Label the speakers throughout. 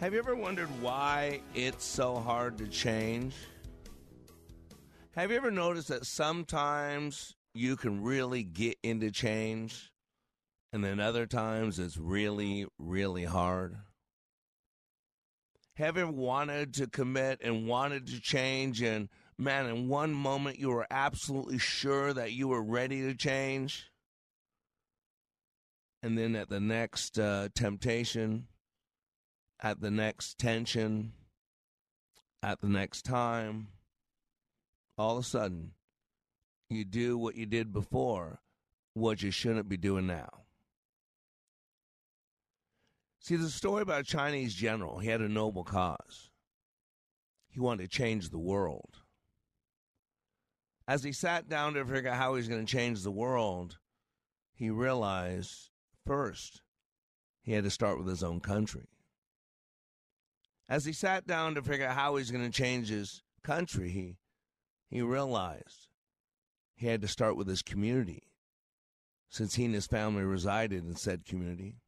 Speaker 1: Have you ever wondered why it's so hard to change? Have you ever noticed that sometimes you can really get into change and then other times it's really, really hard? Have you ever wanted to commit and wanted to change and man, in one moment you were absolutely sure that you were ready to change? And then at the next uh, temptation, at the next tension, at the next time, all of a sudden, you do what you did before, what you shouldn't be doing now. See, there's a story about a Chinese general. He had a noble cause. He wanted to change the world. As he sat down to figure out how he's going to change the world, he realized first he had to start with his own country. As he sat down to figure out how he's going to change his country, he, he realized he had to start with his community, since he and his family resided in said community.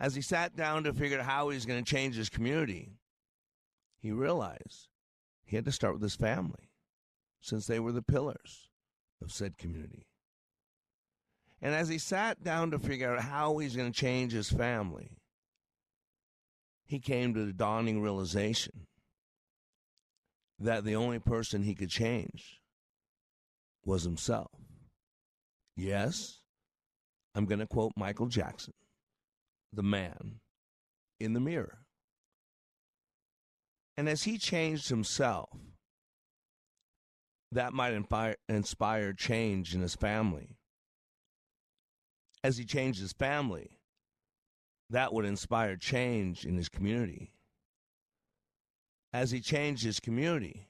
Speaker 1: As he sat down to figure out how he's going to change his community, he realized he had to start with his family, since they were the pillars of said community. And as he sat down to figure out how he's going to change his family, he came to the dawning realization that the only person he could change was himself. Yes, I'm going to quote Michael Jackson, the man in the mirror. And as he changed himself, that might inspire, change in his family. As he changed his family, that would inspire change in his community. As he changed his community,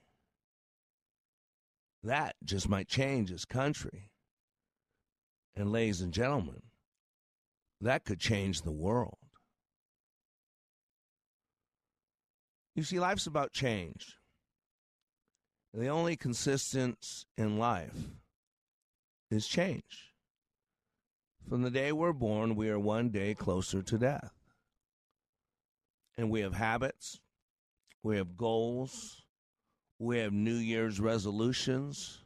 Speaker 1: that just might change his country. And, ladies and gentlemen, that could change the world. You see, life's about change. The only consistence in life is change. From the day we're born, we are one day closer to death. And we have habits, we have goals, we have New Year's resolutions,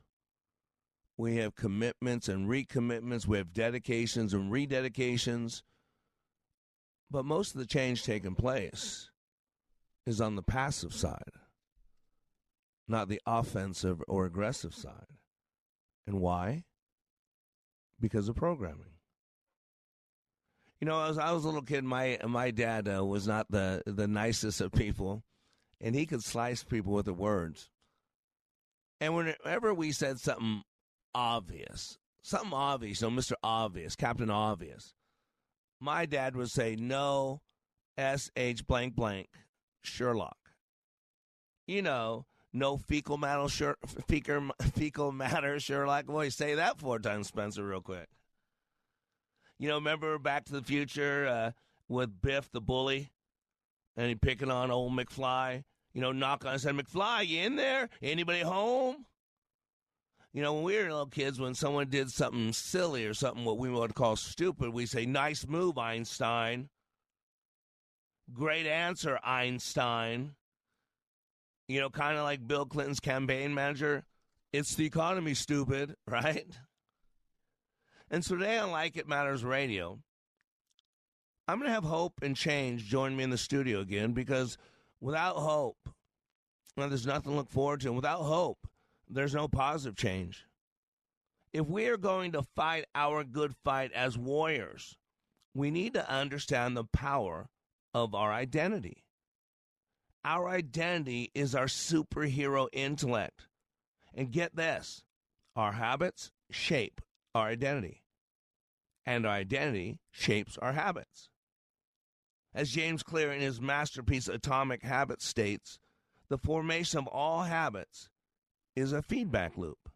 Speaker 1: we have commitments and recommitments, we have dedications and rededications. But most of the change taking place is on the passive side, not the offensive or aggressive side. And why? Because of programming. You know, as I was a little kid, my my dad uh, was not the the nicest of people, and he could slice people with the words. And whenever we said something obvious, something obvious, you know, Mister Obvious, Captain Obvious, my dad would say, "No, S H blank blank, Sherlock." You know, no fecal matter, Sher- fecal, fecal matter, Sherlock. Boy, say that four times, Spencer, real quick. You know, remember Back to the Future uh, with Biff the bully, and he picking on old McFly. You know, knock on, said McFly, you in there? Anybody home? You know, when we were little kids, when someone did something silly or something what we would call stupid, we say, "Nice move, Einstein." Great answer, Einstein. You know, kind of like Bill Clinton's campaign manager. It's the economy, stupid, right? And so today on Like It Matters Radio, I'm going to have Hope and Change join me in the studio again because Without hope, well, there's nothing to look forward to. And without hope, there's no positive change. If we are going to fight our good fight as warriors, we need to understand the power of our identity. Our identity is our superhero intellect. And get this our habits shape our identity, and our identity shapes our habits. As James Clear in his masterpiece Atomic Habits states, the formation of all habits is a feedback loop.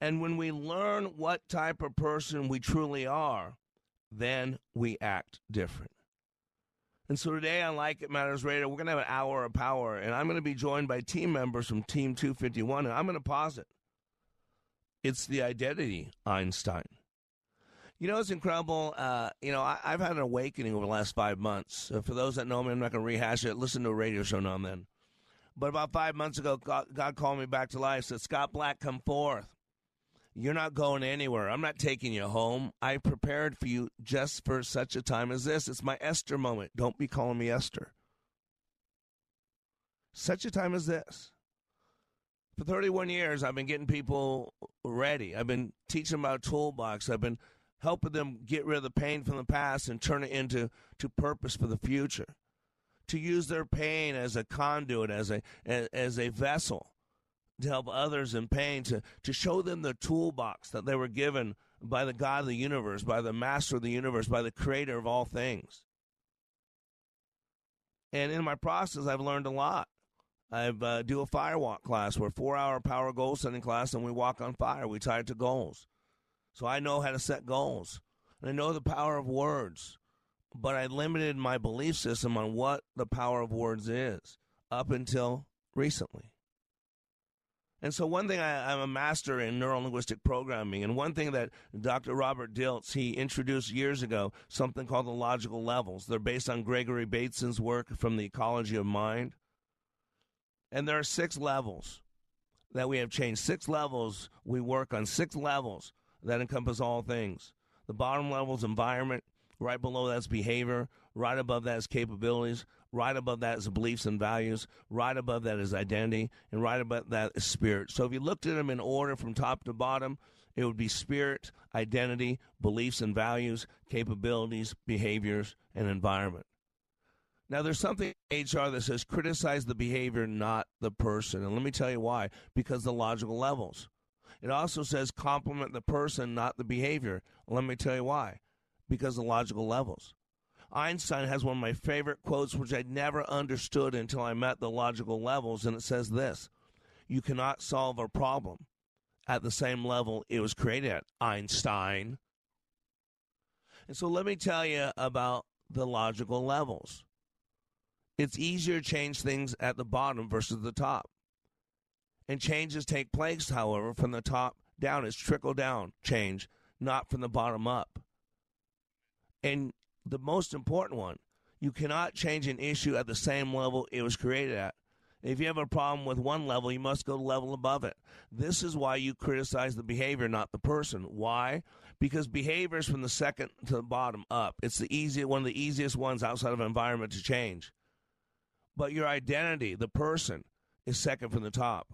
Speaker 1: And when we learn what type of person we truly are, then we act different. And so today on Like It Matters Radio, we're going to have an hour of power, and I'm going to be joined by team members from Team 251, and I'm going to posit it's the identity Einstein. You know, it's incredible. Uh, you know, I, have had an awakening over the last five months. Uh, for those that know me, I'm not going to rehash it. Listen to a radio show now and then. But about five months ago, God, God called me back to life. Said, Scott Black, come forth. You're not going anywhere. I'm not taking you home. I prepared for you just for such a time as this. It's my Esther moment. Don't be calling me Esther. Such a time as this. For 31 years, I've been getting people ready. I've been teaching about toolbox. I've been helping them get rid of the pain from the past and turn it into to purpose for the future. To use their pain as a conduit, as a as a vessel to help others in pain, to, to show them the toolbox that they were given by the God of the universe, by the master of the universe, by the creator of all things. And in my process, I've learned a lot. I uh, do a fire walk class. We're four hour power goal setting class, and we walk on fire. We tie it to goals. So I know how to set goals. And I know the power of words. But I limited my belief system on what the power of words is up until recently. And so, one thing I, am a master in neurolinguistic programming, and one thing that Dr. Robert Dilts he introduced years ago, something called the logical levels. They're based on Gregory Bateson's work from the Ecology of Mind, and there are six levels that we have changed. Six levels we work on. Six levels that encompass all things. The bottom level is environment. Right below that's behavior. Right above that is capabilities. Right above that is beliefs and values. Right above that is identity. And right above that is spirit. So if you looked at them in order from top to bottom, it would be spirit, identity, beliefs and values, capabilities, behaviors, and environment. Now, there's something HR that says criticize the behavior, not the person. And let me tell you why. Because the logical levels. It also says compliment the person, not the behavior. Let me tell you why. Because the logical levels. Einstein has one of my favorite quotes, which I never understood until I met the logical levels, and it says this You cannot solve a problem at the same level it was created at, Einstein. And so let me tell you about the logical levels. It's easier to change things at the bottom versus the top. And changes take place, however, from the top down. It's trickle down change, not from the bottom up. And the most important one, you cannot change an issue at the same level it was created at. If you have a problem with one level, you must go to level above it. This is why you criticize the behavior, not the person. Why? Because behavior is from the second to the bottom up. It's the easy one of the easiest ones outside of environment to change. But your identity, the person, is second from the top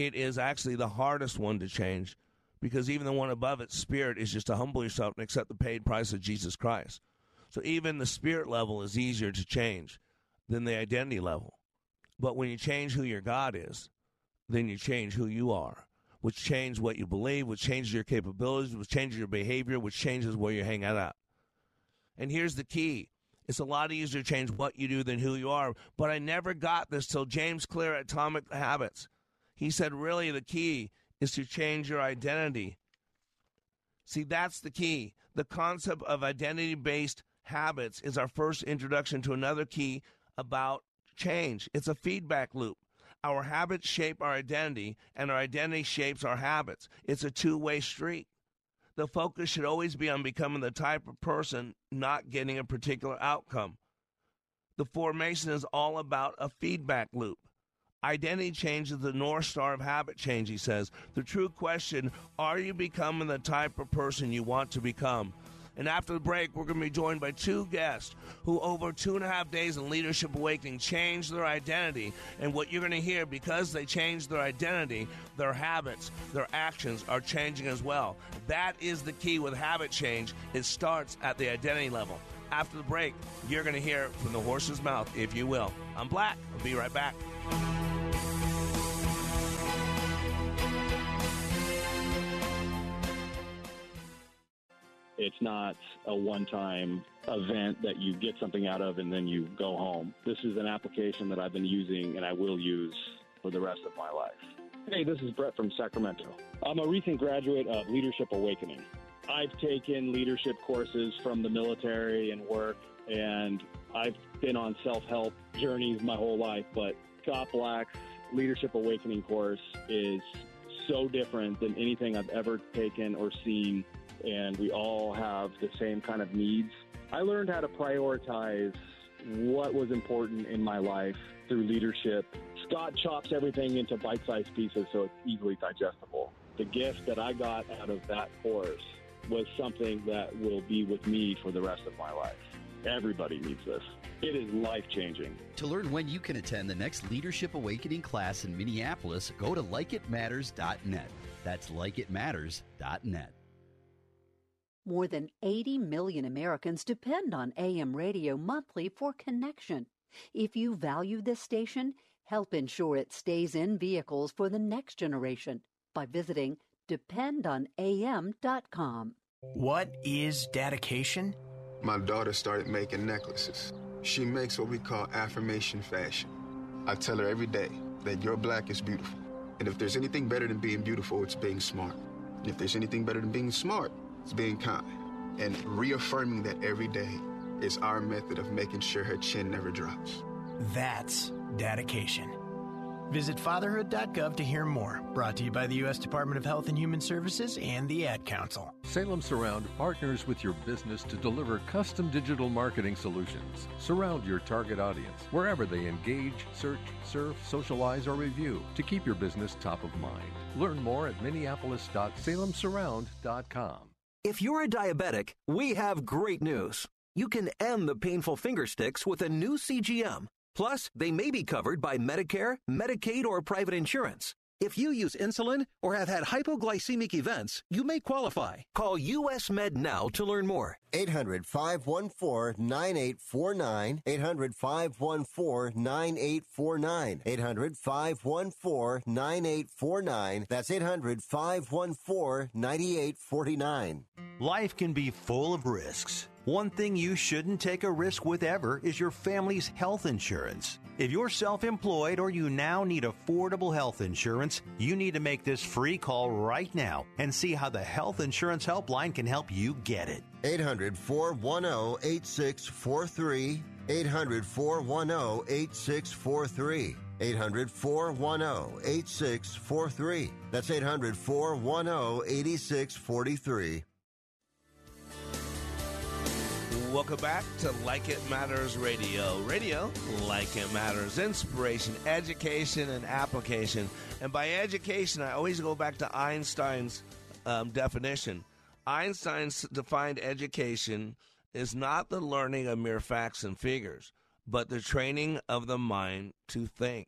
Speaker 1: it is actually the hardest one to change because even the one above it, spirit, is just to humble yourself and accept the paid price of Jesus Christ. So even the spirit level is easier to change than the identity level. But when you change who your God is, then you change who you are, which changes what you believe, which changes your capabilities, which changes your behavior, which changes where you hang out at. And here's the key. It's a lot easier to change what you do than who you are. But I never got this till James Clear at Atomic Habits. He said, really, the key is to change your identity. See, that's the key. The concept of identity based habits is our first introduction to another key about change. It's a feedback loop. Our habits shape our identity, and our identity shapes our habits. It's a two way street. The focus should always be on becoming the type of person not getting a particular outcome. The formation is all about a feedback loop. Identity change is the north star of habit change, he says. The true question are you becoming the type of person you want to become? And after the break, we're going to be joined by two guests who, over two and a half days in Leadership Awakening, changed their identity. And what you're going to hear, because they changed their identity, their habits, their actions are changing as well. That is the key with habit change. It starts at the identity level. After the break, you're going to hear from the horse's mouth, if you will. I'm Black. I'll be right back.
Speaker 2: It's not a one time event that you get something out of and then you go home. This is an application that I've been using and I will use for the rest of my life. Hey, this is Brett from Sacramento. I'm a recent graduate of Leadership Awakening. I've taken leadership courses from the military and work, and I've been on self help journeys my whole life. But Scott Black's Leadership Awakening course is so different than anything I've ever taken or seen and we all have the same kind of needs. I learned how to prioritize what was important in my life through leadership. Scott chops everything into bite sized pieces so it's easily digestible. The gift that I got out of that course was something that will be with me for the rest of my life. Everybody needs this. It is life changing.
Speaker 3: To learn when you can attend the next Leadership Awakening class in Minneapolis, go to likeitmatters.net. That's likeitmatters.net.
Speaker 4: More than 80 million Americans depend on AM radio monthly for connection. If you value this station, help ensure it stays in vehicles for the next generation by visiting dependonam.com.
Speaker 5: What is dedication?
Speaker 6: My daughter started making necklaces. She makes what we call affirmation fashion. I tell her every day that your black is beautiful. And if there's anything better than being beautiful, it's being smart. And if there's anything better than being smart, it's being kind. And reaffirming that every day is our method of making sure her chin never drops.
Speaker 5: That's dedication. Visit fatherhood.gov to hear more. Brought to you by the U.S. Department of Health and Human Services and the Ad Council.
Speaker 7: Salem Surround partners with your business to deliver custom digital marketing solutions. Surround your target audience wherever they engage, search, surf, socialize, or review to keep your business top of mind. Learn more at minneapolis.salemsurround.com.
Speaker 8: If you're a diabetic, we have great news. You can end the painful finger sticks with a new CGM. Plus, they may be covered by Medicare, Medicaid, or private insurance. If you use insulin or have had hypoglycemic events, you may qualify. Call US Med now to learn more.
Speaker 9: 800 514 9849. 800 514 9849. 800 514 9849. That's 800 514 9849.
Speaker 10: Life can be full of risks. One thing you shouldn't take a risk with ever is your family's health insurance. If you're self employed or you now need affordable health insurance, you need to make this free call right now and see how the Health Insurance Helpline can help you get it.
Speaker 9: 800 410 8643. 800 410 8643. 800 410 8643. That's 800 410 8643.
Speaker 1: Welcome back to Like It Matters Radio. Radio, like it matters. Inspiration, education, and application. And by education, I always go back to Einstein's um, definition. Einstein defined education is not the learning of mere facts and figures, but the training of the mind to think.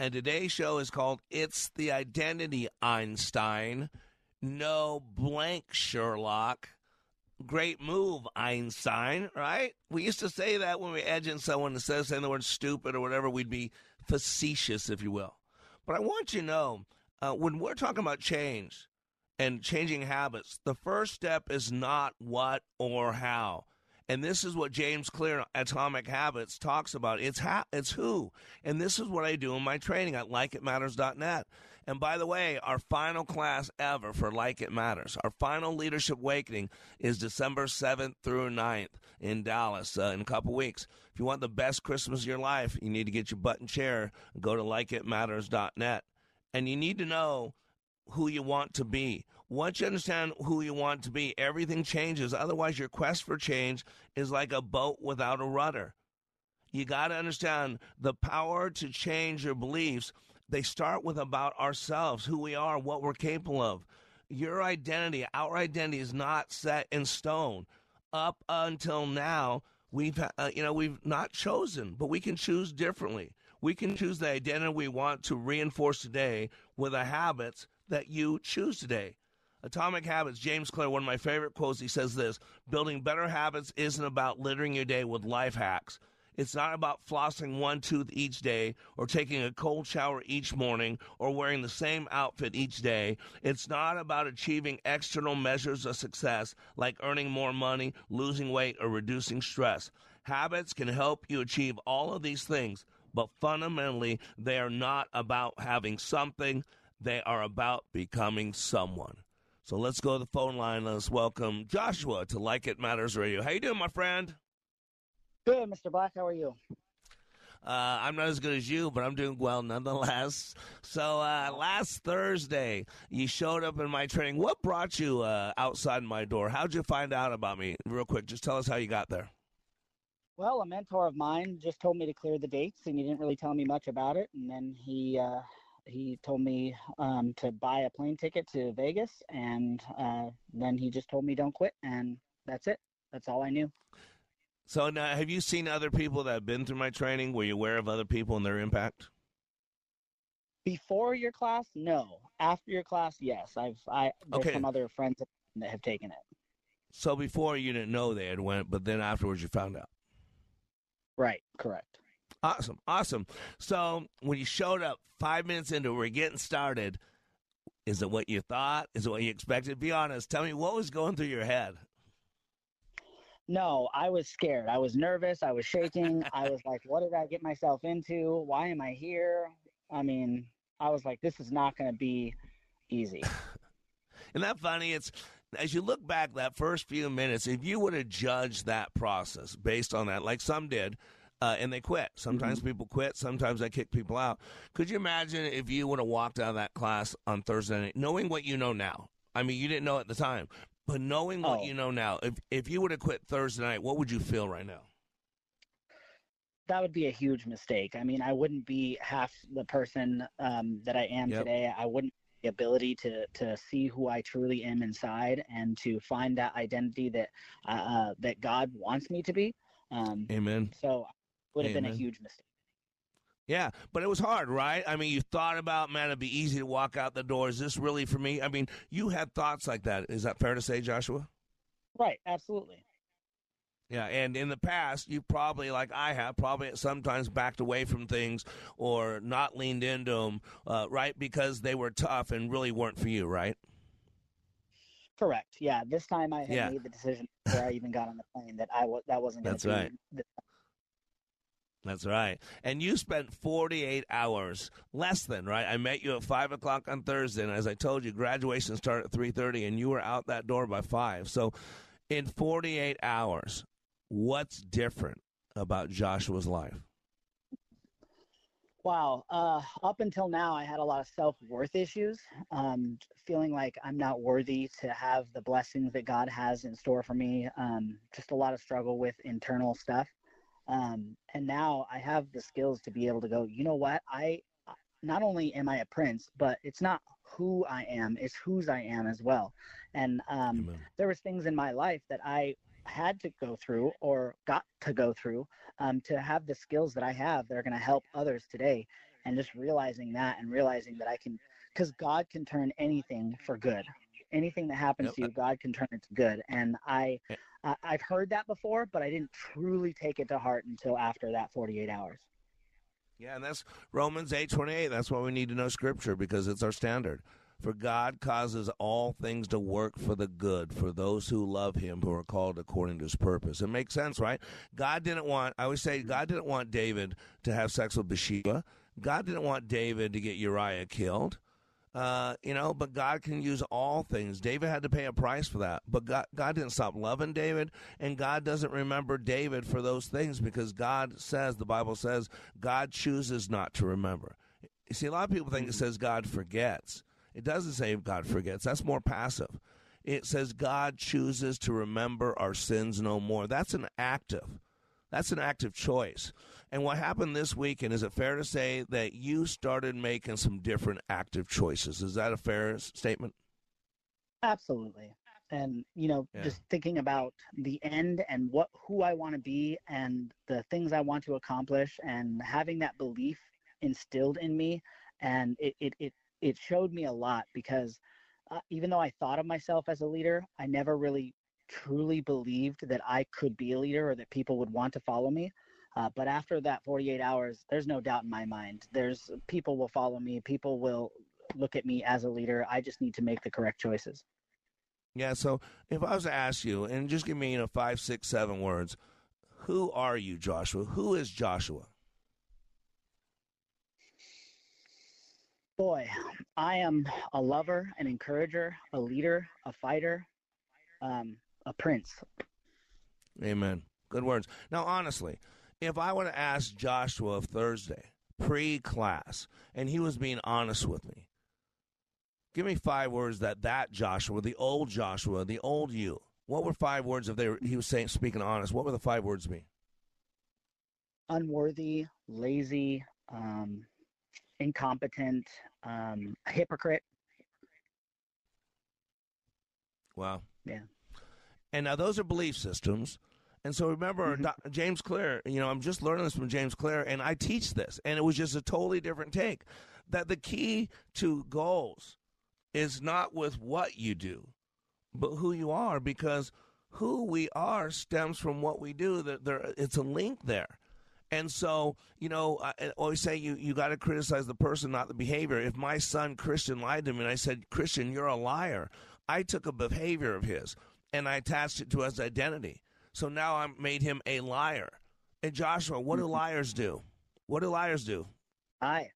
Speaker 1: And today's show is called It's the Identity Einstein. No blank Sherlock great move, Einstein, right? We used to say that when we edging someone that says saying the word stupid or whatever, we'd be facetious, if you will. But I want you to know uh, when we're talking about change and changing habits, the first step is not what or how. And this is what James Clear, Atomic Habits, talks about. It's it's who. And this is what I do in my training at likeitmatters.net. And by the way, our final class ever for Like It Matters, our final Leadership Awakening is December 7th through 9th in Dallas uh, in a couple weeks. If you want the best Christmas of your life, you need to get your button chair and go to likeitmatters.net. And you need to know who you want to be. Once you understand who you want to be, everything changes. Otherwise, your quest for change is like a boat without a rudder. You got to understand the power to change your beliefs. They start with about ourselves, who we are, what we're capable of. Your identity, our identity, is not set in stone. Up until now, we've uh, you know we've not chosen, but we can choose differently. We can choose the identity we want to reinforce today with the habits that you choose today. Atomic Habits, James Clear, one of my favorite quotes, he says this Building better habits isn't about littering your day with life hacks. It's not about flossing one tooth each day or taking a cold shower each morning or wearing the same outfit each day. It's not about achieving external measures of success like earning more money, losing weight, or reducing stress. Habits can help you achieve all of these things, but fundamentally, they are not about having something, they are about becoming someone. So let's go to the phone line. Let's welcome Joshua to Like It Matters Radio. How you doing, my friend?
Speaker 11: Good, Mr. Black. How are you?
Speaker 1: Uh, I'm not as good as you, but I'm doing well nonetheless. So uh, last Thursday, you showed up in my training. What brought you uh, outside my door? How'd you find out about me? Real quick, just tell us how you got there.
Speaker 11: Well, a mentor of mine just told me to clear the dates, and he didn't really tell me much about it. And then he uh, he told me um, to buy a plane ticket to Vegas, and uh, then he just told me don't quit, and that's it. That's all I knew.
Speaker 1: So now, have you seen other people that have been through my training? Were you aware of other people and their impact?
Speaker 11: Before your class, no. After your class, yes. I've I there's
Speaker 1: Okay.
Speaker 11: some other friends that have taken it.
Speaker 1: So before you didn't know they had went, but then afterwards you found out.
Speaker 11: Right. Correct.
Speaker 1: Awesome, awesome. So when you showed up five minutes into, we're getting started. Is it what you thought? Is it what you expected? Be honest. Tell me what was going through your head.
Speaker 11: No, I was scared. I was nervous. I was shaking. I was like, what did I get myself into? Why am I here? I mean, I was like, this is not going to be easy.
Speaker 1: Isn't that funny? It's as you look back that first few minutes, if you would have judged that process based on that, like some did, uh, and they quit. Sometimes people quit. Sometimes they kick people out. Could you imagine if you would have walked out of that class on Thursday night, knowing what you know now? I mean, you didn't know at the time, but knowing what
Speaker 11: Oh.
Speaker 1: you know now, if if you would have quit Thursday night, what would you feel right now?
Speaker 11: that would be a huge mistake. I mean, I wouldn't be half the person um, that I am
Speaker 1: Yep.
Speaker 11: today. I wouldn't have the ability to to see who I truly am inside and to find that identity that uh, uh, that God wants me to be. Um,
Speaker 1: Amen.
Speaker 11: so it would have been a huge mistake.
Speaker 1: Yeah, but it was hard, right? I mean, you thought about, man, it'd be easy to walk out the door. Is this really for me? I mean, you had thoughts like that. Is that fair to say, Joshua?
Speaker 11: Right. Absolutely.
Speaker 1: Yeah, and in the past, you probably, like I have, probably sometimes backed away from things or not leaned into them, uh, right? Because they were tough and really weren't for you, right?
Speaker 11: Correct. Yeah. This time I had
Speaker 1: Yeah.
Speaker 11: made the decision before I even got on the plane that I was that wasn't going
Speaker 1: That's
Speaker 11: to be.
Speaker 1: right. That's right. And you spent 48 hours, less than, right? I met you at 5 o'clock on Thursday, and as I told you, graduation started at 3.30, and you were out that door by 5. So in 48 hours, what's different about Joshua's life?
Speaker 11: Wow. Uh, up until now, I had a lot of self worth issues, um, feeling like I'm not worthy to have the blessings that God has in store for me. Um, just a lot of struggle with internal stuff. Um, and now I have the skills to be able to go, you know what? I not only am I a prince, but it's not who I am, it's whose I am as well. And um, there was things in my life that I had to go through or got to go through um, to have the skills that I have that are going to help others today. And just realizing that and realizing that I can, because God can turn anything for good. Anything that happens
Speaker 1: Yep.
Speaker 11: to you, God can turn it to good. And I, I, I've heard that before, but I didn't truly take it to heart until after that 48 hours.
Speaker 1: Yeah, and that's Romans 8:28. That's why we need to know scripture because it's our standard. For God causes all things to work for the good for those who love him who are called according to his purpose. It makes sense, right? God didn't want I always say God didn't want David to have sex with Bathsheba. God didn't want David to get Uriah killed. Uh, you know, but God can use all things. David had to pay a price for that, but God, God didn't stop loving David, and God doesn't remember David for those things because God says, the Bible says, God chooses not to remember. You see, a lot of people think it says God forgets. It doesn't say God forgets. That's more passive. It says God chooses to remember our sins no more. That's an active. That's an active choice. And what happened this weekend, is it fair to say that you started making some different active choices? Is that a fair statement?
Speaker 11: Absolutely. And you know,
Speaker 1: Yeah.
Speaker 11: just thinking about the end and what who I want to be and the things I want to accomplish and having that belief instilled in me and it it it, it showed me a lot because uh, even though I thought of myself as a leader, I never really truly believed that I could be a leader or that people would want to follow me. Uh, but after that 48 hours, there's no doubt in my mind. There's people will follow me. People will look at me as a leader. I just need to make the correct choices.
Speaker 1: Yeah. So if I was to ask you, and just give me you know five, six, seven words, who are you, Joshua? Who is Joshua?
Speaker 11: Boy, I am a lover, an encourager, a leader, a fighter, um, a prince.
Speaker 1: Amen. Good words. Now, honestly, if I were to ask Joshua of Thursday, pre class, and he was being honest with me, give me five words that that Joshua, the old Joshua, the old you, what were five words if they were, he was saying, speaking honest, what were the five words be?
Speaker 11: Unworthy, lazy, um, incompetent, um, hypocrite.
Speaker 1: Wow.
Speaker 11: Yeah.
Speaker 1: And now those are belief systems. And so remember, mm-hmm. Doc- James Clear, you know, I'm just learning this from James Clear, and I teach this, and it was just a totally different take. That the key to goals is not with what you do, but who you are, because who we are stems from what we do. That there, it's a link there. And so, you know, I I always say you, you got to criticize the person, not the behavior. If my son Christian lied to me and I said, Christian, you're a liar, I took a behavior of his and I attached it to his identity. So now I made him a liar. And Joshua, what do liars do? What do liars do?
Speaker 11: Lie.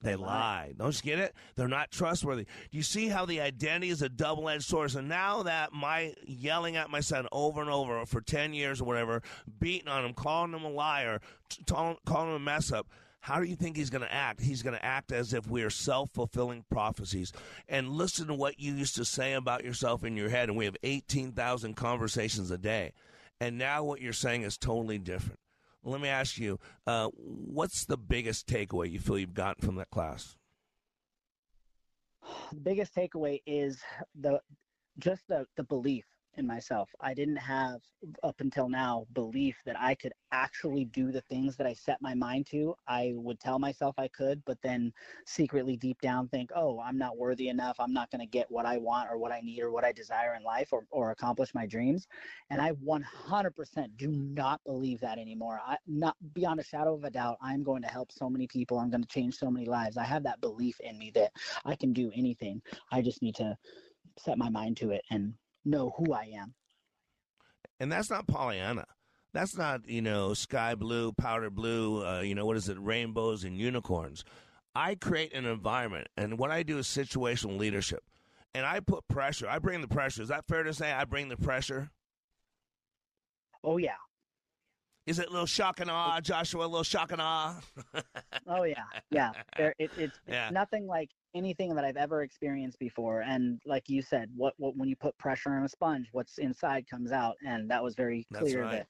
Speaker 1: They lie. Don't you get it? They're not trustworthy. Do you see how the identity is a double edged sword? So now that my yelling at my son over and over for 10 years or whatever, beating on him, calling him a liar, t- tell- calling him a mess up, how do you think he's going to act? He's going to act as if we are self fulfilling prophecies. And listen to what you used to say about yourself in your head. And we have 18,000 conversations a day. And now what you're saying is totally different. Let me ask you, uh, what's the biggest takeaway you feel you've gotten from that class?
Speaker 11: The biggest takeaway is the just the, the belief in myself. I didn't have up until now belief that I could actually do the things that I set my mind to. I would tell myself I could, but then secretly deep down think, "Oh, I'm not worthy enough. I'm not going to get what I want or what I need or what I desire in life or or accomplish my dreams." And I 100% do not believe that anymore. I not beyond a shadow of a doubt, I'm going to help so many people. I'm going to change so many lives. I have that belief in me that I can do anything. I just need to set my mind to it and know who I am.
Speaker 1: And that's not Pollyanna. That's not, you know, sky blue, powder blue, uh, you know, what is it, rainbows and unicorns. I create an environment, and what I do is situational leadership. And I put pressure. I bring the pressure. Is that fair to say I bring the pressure?
Speaker 11: Oh, yeah.
Speaker 1: Is it a little shock and awe, Joshua? A little shock and awe?
Speaker 11: Oh yeah, yeah. There, it, it's,
Speaker 1: Yeah.
Speaker 11: it's nothing like anything that I've ever experienced before. And like you said, what, what when you put pressure on a sponge, what's inside comes out, and that was very clear
Speaker 1: right.
Speaker 11: that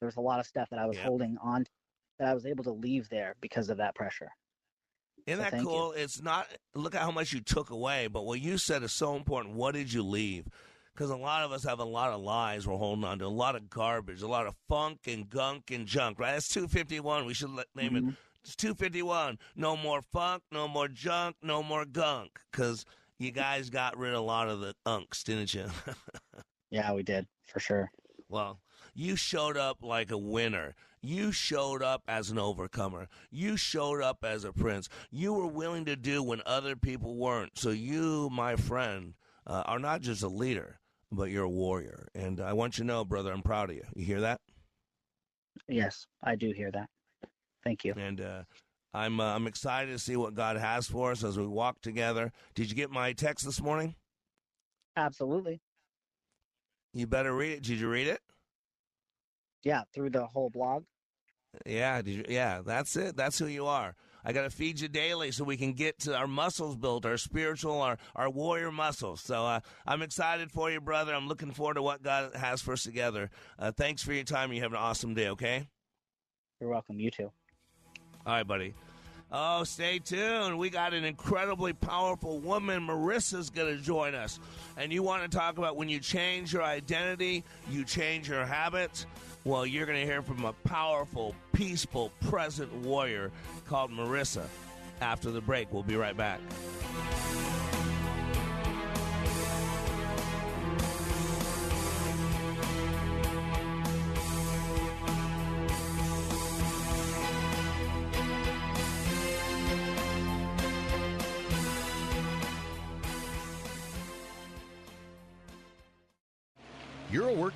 Speaker 11: there was a lot of stuff that I was
Speaker 1: Yep.
Speaker 11: holding on to that I was able to leave there because of that pressure.
Speaker 1: Isn't
Speaker 11: So
Speaker 1: that
Speaker 11: thank you.
Speaker 1: cool? It's not, look at how much you took away, but what you said is so important. What did you leave? Because a lot of us have a lot of lies we're holding on to, a lot of garbage, a lot of funk and gunk and junk, right? That's 251. We should let, name
Speaker 11: Mm-hmm.
Speaker 1: it. It's 251. No more funk, no more junk, no more gunk. Because you guys got rid of a lot of the unks, didn't you?
Speaker 11: Yeah, we did for sure.
Speaker 1: Well, you showed up like a winner. You showed up as an overcomer. You showed up as a prince. You were willing to do when other people weren't. So you, my friend, uh, are not just a leader, but you're a warrior. And I want you to know, brother, I'm proud of you. You hear that?
Speaker 11: Yes, I do hear that. Thank you.
Speaker 1: And uh, I'm uh, I'm excited to see what God has for us as we walk together. Did you get my text this morning?
Speaker 11: Absolutely.
Speaker 1: You better read it. Did you read it?
Speaker 11: Yeah, through the whole blog.
Speaker 1: Yeah, did you, yeah, that's it. That's who you are. I got to feed you daily so we can get to our muscles built, our spiritual, our, our warrior muscles. So uh, I'm excited for you, brother. I'm looking forward to what God has for us together. Uh, thanks for your time. You have an awesome day, okay?
Speaker 11: You're welcome. You too.
Speaker 1: All right, buddy. Oh, stay tuned. We got an incredibly powerful woman. Marissa's going to join us. And you want to talk about when you change your identity, you change your habits? Well, you're going to hear from a powerful, peaceful, present warrior called Marissa after the break. We'll be right back.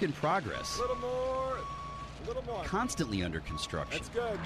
Speaker 3: In progress.
Speaker 12: A little more. A little more.
Speaker 3: Constantly under construction.
Speaker 12: That's good.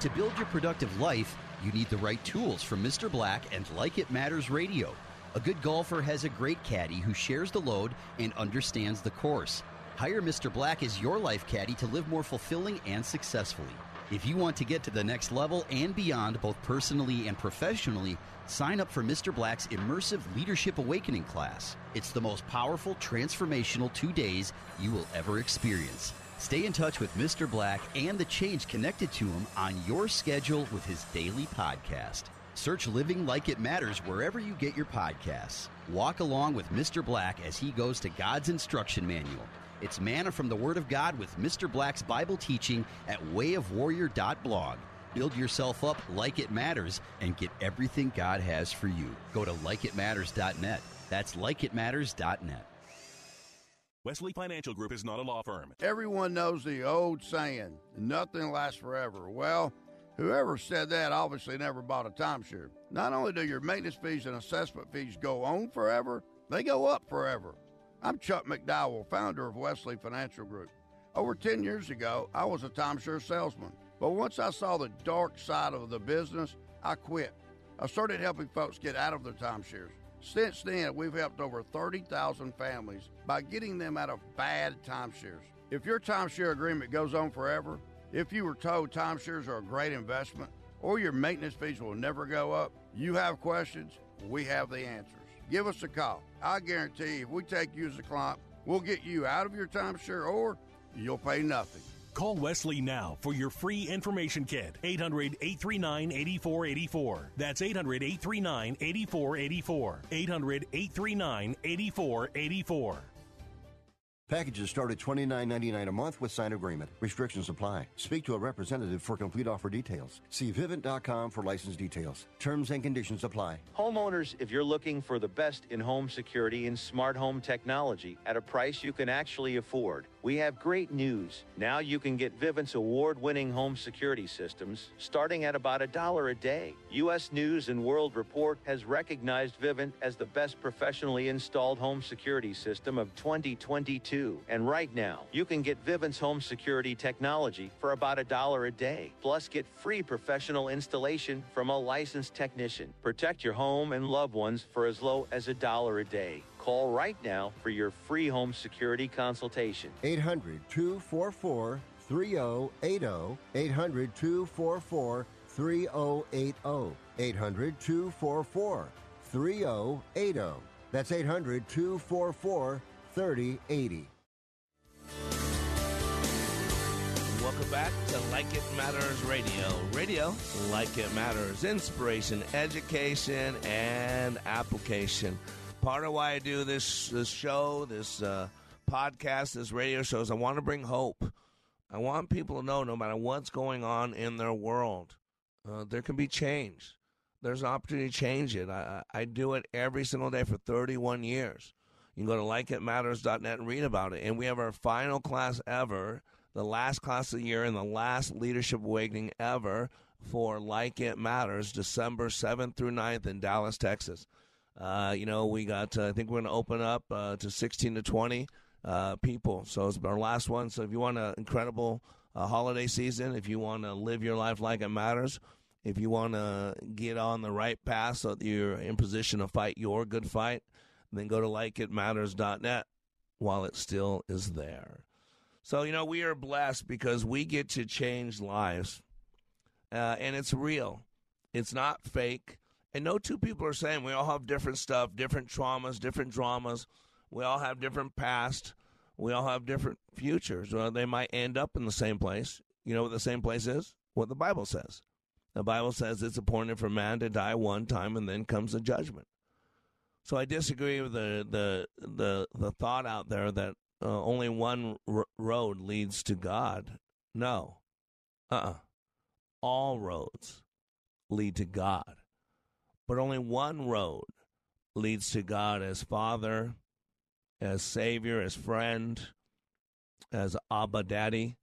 Speaker 3: To build your productive life, you need the right tools from Mr. Black and Like It Matters Radio. A good golfer has a great caddy who shares the load and understands the course. Hire Mr. Black as your life caddy to live more fulfilling and successfully. If you want to get to the next level and beyond, both personally and professionally, sign up for Mr. Black's immersive Leadership Awakening class. It's the most powerful, transformational two days you will ever experience. Stay in touch with Mr. Black and the change connected to him on your schedule with his daily podcast. Search Living Like It Matters wherever you get your podcasts. Walk along with Mr. Black as he goes to God's instruction manual. It's manna from the Word of God with Mr. Black's Bible teaching at wayofwarrior.blog. Build yourself up like it matters and get everything God has for you. Go to likeitmatters.net. That's likeitmatters.net.
Speaker 13: Wesley Financial Group is not a law firm.
Speaker 14: Everyone knows the old saying, nothing lasts forever. Well, whoever said that obviously never bought a timeshare. Not only do your maintenance fees and assessment fees go on forever, they go up forever. I'm Chuck McDowell, founder of Wesley Financial Group. Over 10 years ago, I was a timeshare salesman. But once I saw the dark side of the business, I quit. I started helping folks get out of their timeshares. Since then, we've helped over 30,000 families by getting them out of bad timeshares. If your timeshare agreement goes on forever, if you were told timeshares are a great investment, or your maintenance fees will never go up, you have questions, we have the answers. Give us a call. I guarantee if we take you as a client, we'll get you out of your timeshare or you'll pay nothing.
Speaker 13: Call Wesley now for your free information kit. 800 839 8484. That's 800 839 8484. 800 839 8484.
Speaker 9: Packages start at $29.99 a month with signed agreement. Restrictions apply. Speak to a representative for complete offer details. See Vivint.com for license details. Terms and conditions apply.
Speaker 15: Homeowners, if you're looking for the best in home security and smart home technology at a price you can actually afford, we have great news. Now you can get Vivint's award winning home security systems starting at about a dollar a day. U.S. News and World Report has recognized Vivint as the best professionally installed home security system of 2022. And right now, you can get Vivint's home security technology for about a dollar a day. Plus, get free professional installation from a licensed technician. Protect your home and loved ones for as low as a dollar a day. Call right now for your free home security consultation.
Speaker 9: 800 244 3080. 800 244 3080. 800 244 3080. That's 800 244 3080.
Speaker 1: Welcome back to Like It Matters Radio. Radio, like it matters. Inspiration, education, and application. Part of why I do this, this show, this uh, podcast, this radio show is I want to bring hope. I want people to know no matter what's going on in their world, uh, there can be change. There's an opportunity to change it. I, I do it every single day for 31 years. You can go to likeitmatters.net and read about it. And we have our final class ever, the last class of the year and the last Leadership Awakening ever for Like It Matters, December 7th through 9th in Dallas, Texas. Uh, you know, we got, uh, I think we're going to open up uh, to 16 to 20 uh, people. So it's our last one. So if you want an incredible uh, holiday season, if you want to live your life like it matters, if you want to get on the right path so that you're in position to fight your good fight, then go to likeitmatters.net while it still is there. So, you know, we are blessed because we get to change lives. Uh, and it's real, it's not fake. And no two people are saying we all have different stuff, different traumas, different dramas. We all have different past. We all have different futures. Well, they might end up in the same place. You know what the same place is? What the Bible says. The Bible says it's appointed for man to die one time and then comes the judgment. So I disagree with the the the, the thought out there that uh, only one r- road leads to God. No. Uh-uh. All roads lead to God. But only one road leads to God as Father, as Savior, as friend, as Abba Daddy.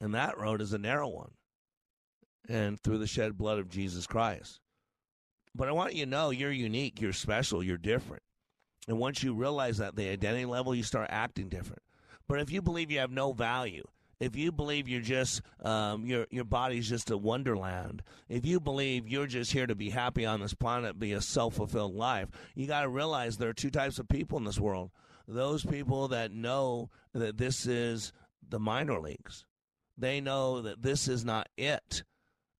Speaker 1: And that road is a narrow one. And through the shed blood of Jesus Christ. But I want you to know you're unique, you're special, you're different. And once you realize that the identity level, you start acting different. But if you believe you have no value, if you believe you're just um, your your body's just a wonderland, if you believe you're just here to be happy on this planet, be a self fulfilled life, you got to realize there are two types of people in this world: those people that know that this is the minor leagues, they know that this is not it,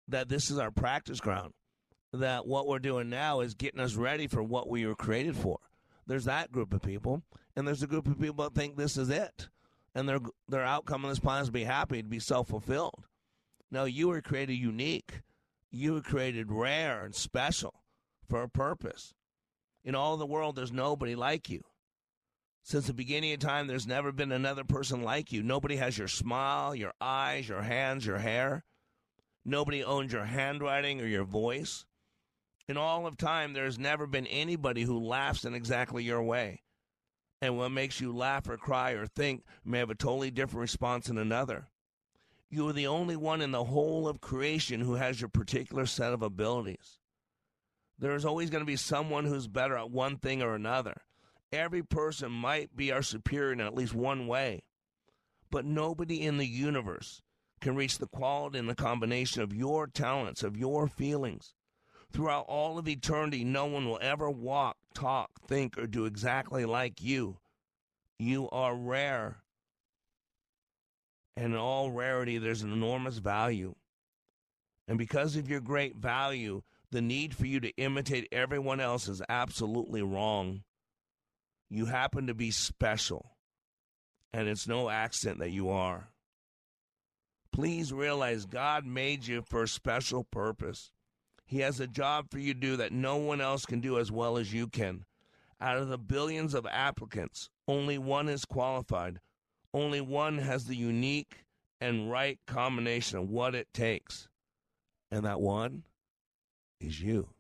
Speaker 1: that this is our practice ground, that what we're doing now is getting us ready for what we were created for. There's that group of people, and there's a group of people that think this is it, and their their outcome on this planet is to be happy, to be self fulfilled. No, you were created unique. You were created rare and special for a purpose. In all the world, there's nobody like you. Since the beginning of time, there's never been another person like you. Nobody has your smile, your eyes, your hands, your hair. Nobody owns your handwriting or your voice. In all of time, there's never been anybody who laughs in exactly your way. And what makes you laugh or cry or think may have a totally different response in another. You are the only one in the whole of creation who has your particular set of abilities. There is always going to be someone who's better at one thing or another. Every person might be our superior in at least one way, but nobody in the universe can reach the quality and the combination of your talents, of your feelings. Throughout all of eternity, no one will ever walk, talk, think, or do exactly like you. You are rare. And in all rarity, there's an enormous value. And because of your great value, the need for you to imitate everyone else is absolutely wrong. You happen to be special, and it's no accident that you are. Please realize God made you for a special purpose. He has a job for you to do that no one else can do as well as you can. Out of the billions of applicants, only one is qualified. Only one has the unique and right combination of what it takes. And that one is you.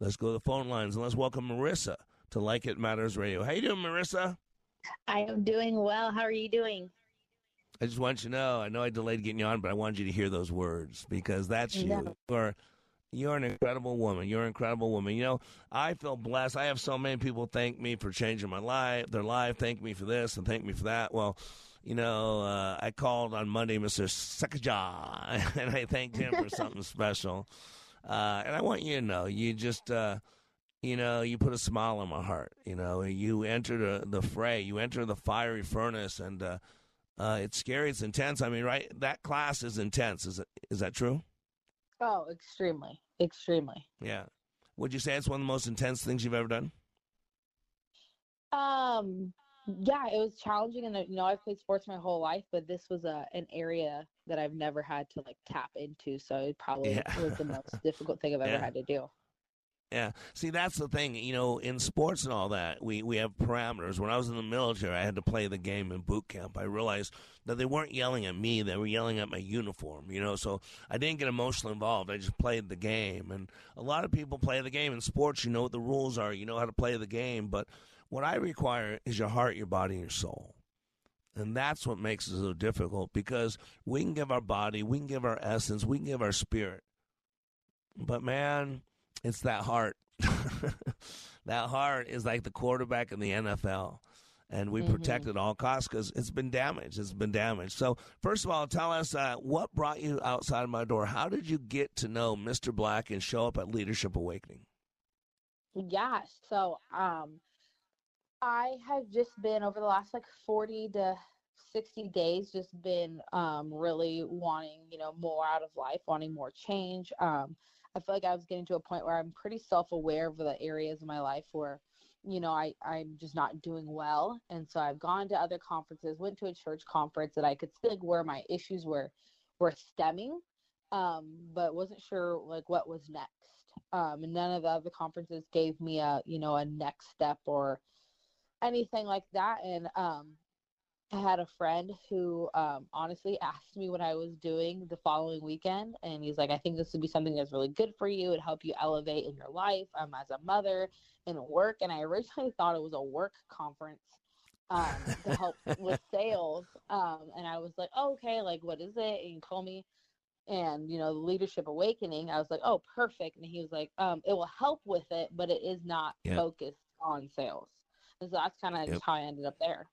Speaker 1: Let's go to the phone lines and let's welcome Marissa to Like It Matters Radio. How you doing, Marissa?
Speaker 16: I am doing well. How are you doing?
Speaker 1: I just want you to know, I know I delayed getting you on, but I wanted you to hear those words because that's you.
Speaker 16: No.
Speaker 1: You're, you're an incredible woman. You're an incredible woman. You know, I feel blessed. I have so many people thank me for changing my life, their life, thank me for this and thank me for that. Well, you know, uh, I called on Monday, Mr. Sakaja, and I thanked him for something special. Uh, and I want you to know, you just, uh, you know, you put a smile on my heart. You know, you enter the, the fray, you enter the fiery furnace, and uh, uh, it's scary, it's intense. I mean, right? That class is intense. Is it? Is that true?
Speaker 16: Oh, extremely, extremely.
Speaker 1: Yeah. Would you say it's one of the most intense things you've ever done?
Speaker 16: Um, yeah, it was challenging, and you know, I've played sports my whole life, but this was a an area that I've never had to like tap into, so it probably
Speaker 1: Yeah.
Speaker 16: was the most difficult thing I've ever
Speaker 1: Yeah.
Speaker 16: had to do.
Speaker 1: Yeah. See, that's the thing. You know, in sports and all that, we, we have parameters. When I was in the military, I had to play the game in boot camp. I realized that they weren't yelling at me, they were yelling at my uniform, you know, so I didn't get emotionally involved. I just played the game. And a lot of people play the game in sports. You know what the rules are, you know how to play the game. But what I require is your heart, your body, and your soul. And that's what makes it so difficult because we can give our body, we can give our essence, we can give our spirit. But man, it's that heart. that heart is like the quarterback in the NFL. And we
Speaker 16: Mhm.
Speaker 1: protect it at all costs because it's been damaged. It's been damaged. So, first of all, tell us uh, what brought you outside my door. How did you get to know Mr. Black and show up at Leadership Awakening?
Speaker 16: Yeah, so um I have just been over the last like 40 to 60 days just been um really wanting, you know, more out of life, wanting more change. Um I feel like I was getting to a point where I'm pretty self-aware of the areas of my life where you know, I, I'm just not doing well. And so I've gone to other conferences, went to a church conference that I could see like where my issues were were stemming. um, but wasn't sure like what was next. Um, and none of the other conferences gave me a you know a next step or anything like that. And um, I had a friend who um, honestly asked me what I was doing the following weekend, and he's like, "I think this would be something that's really good for you. It'd help you elevate in your life um, as a mother and work." And I originally thought it was a work conference um, to help with sales, um, and I was like, oh, "Okay, like what is it?" And he told me, and you know, the leadership awakening. I was like, "Oh, perfect." And he was like, um, "It will help with it, but it is not
Speaker 1: Yep.
Speaker 16: focused on sales." And so that's kind of
Speaker 1: Yep.
Speaker 16: how I ended up there.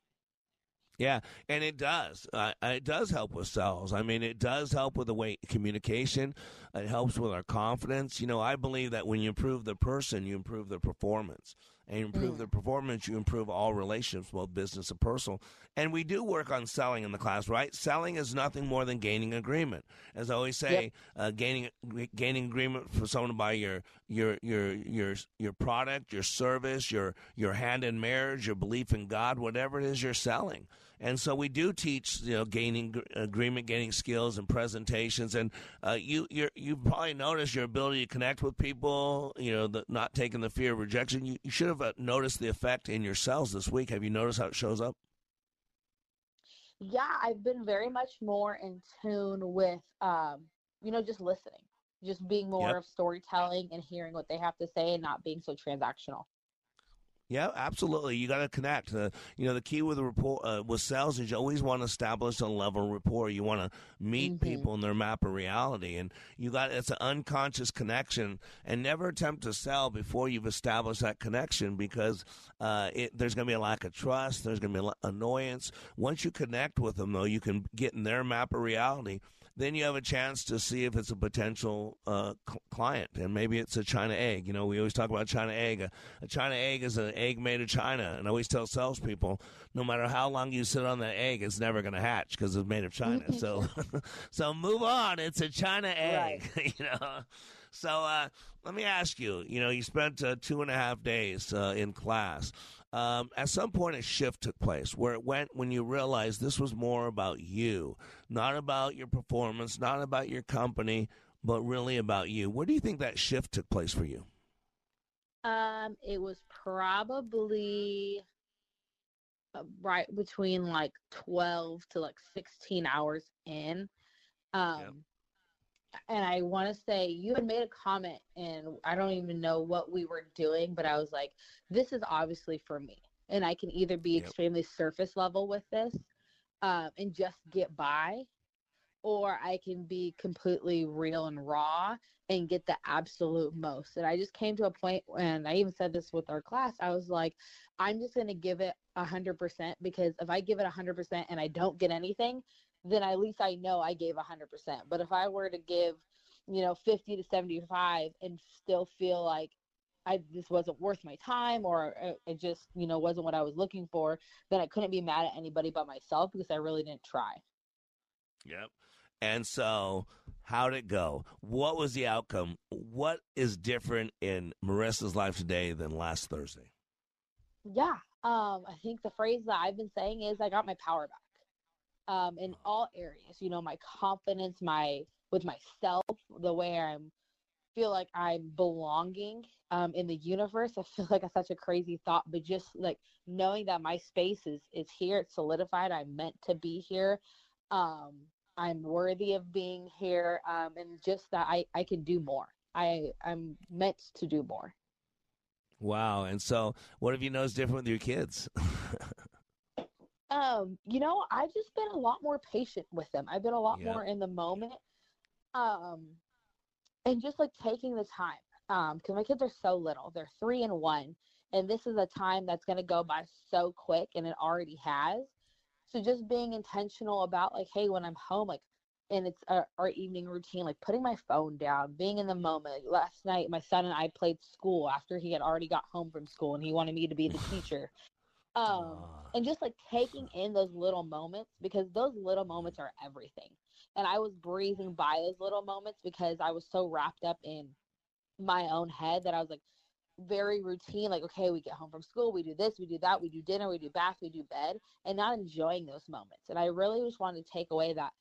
Speaker 1: Yeah, and it does. Uh, it does help with sales. I mean, it does help with the way communication. It helps with our confidence. You know, I believe that when you improve the person, you improve the performance. And you improve the performance, you improve all relationships, both business and personal. And we do work on selling in the class, right? Selling is nothing more than gaining agreement. As I always say, uh, gaining gaining agreement for someone to buy your your your your your product, your service, your your hand in marriage, your belief in God, whatever it is you're selling. And so we do teach, you know, gaining agreement, gaining skills, and presentations. And uh, you you you probably noticed your ability to connect with people. You know, the, not taking the fear of rejection. You, you should have uh, noticed the effect in your sales this week. Have you noticed how it shows up?
Speaker 16: Yeah, I've been very much more in tune with, um, you know, just listening, just being more
Speaker 1: Yep.
Speaker 16: of storytelling and hearing what they have to say and not being so transactional.
Speaker 1: Yeah, absolutely. You got to connect. Uh, you know, the key with rapport uh, with sales is you always want to establish a level of rapport. You want to meet people in their map of reality, and you got it's an unconscious connection. And never attempt to sell before you've established that connection, because uh, it, there's going to be a lack of trust. There's going to be annoyance. Once you connect with them, though, you can get in their map of reality then you have a chance to see if it's a potential uh, cl- client, and maybe it's a China egg. You know, we always talk about China egg. A, a China egg is an egg made of China, and I always tell salespeople, no matter how long you sit on that egg, it's never going to hatch because it's made of China. so, so move on. It's a China egg. you know. So uh, let me ask you. You know, you spent uh, two and a half days uh, in class. Um, at some point, a shift took place where it went when you realized this was more about you, not about your performance, not about your company, but really about you. Where do you think that shift took place for you?
Speaker 16: Um, it was probably uh, right between like 12 to like 16 hours in. Um, and I want to say you had made a comment, and I don't even know what we were doing, but I was like, this is obviously for me. And I can either be extremely surface level with this um, and just get by, or I can be completely real and raw and get the absolute most. And I just came to a point, and I even said this with our class. I was like, I'm just going to give it a hundred percent because if I give it a hundred percent and I don't get anything, then at least I know I gave a hundred percent. But if I were to give, you know, 50 to 75 and still feel like I this wasn't worth my time or it- it just, you know, wasn't what I was looking for, then I couldn't be mad at anybody but myself because I really didn't try.
Speaker 1: Yep. And so, how'd it go? What was the outcome? What is different in Marissa's life today than last Thursday?
Speaker 16: Yeah. Um, I think the phrase that I've been saying is I got my power back. Um, in all areas, you know, my confidence, my with myself, the way I'm feel like I'm belonging um, in the universe. I feel like it's such a crazy thought, but just like knowing that my space is is here, it's solidified. I'm meant to be here. Um, I'm worthy of being here, um, and just that I I can do more. I I'm meant to do more.
Speaker 1: Wow. And so, what have you noticed different with your kids?
Speaker 16: Um, you know, I've just been a lot more patient with them. I've been a lot
Speaker 1: Yeah.
Speaker 16: more in the moment. Um, and just like taking the time. Um, because my kids are so little. They're three and one. And this is a time that's gonna go by so quick and it already has. So just being intentional about like, hey, when I'm home, like and it's our, our evening routine, like putting my phone down, being in the moment. Like, last night, my son and I played school after he had already got home from school, and he wanted me to be the teacher. Um, and just like taking in those little moments because those little moments are everything. And I was breathing by those little moments because I was so wrapped up in my own head that I was like very routine. Like, okay, we get home from school, we do this, we do that, we do dinner, we do bath, we do bed, and not enjoying those moments. And I really just wanted to take away that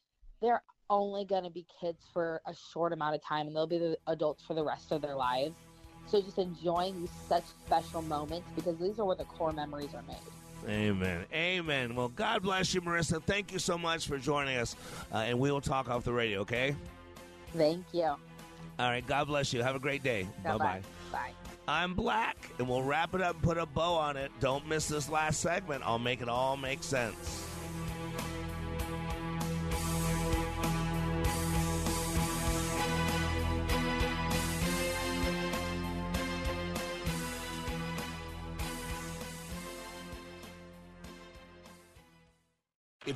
Speaker 16: they're only going to be kids for a short amount of time and they'll be the adults for the rest of their lives. So just enjoying these such special moments because these are where the core memories are made.
Speaker 1: Amen. Amen. Well, God bless you, Marissa. Thank you so much for joining us. Uh, and we will talk off the radio, okay?
Speaker 16: Thank you.
Speaker 1: All right. God bless you. Have a great day. Bye bye.
Speaker 16: Bye.
Speaker 1: I'm Black, and we'll wrap it up and put a bow on it. Don't miss this last segment. I'll make it all make sense.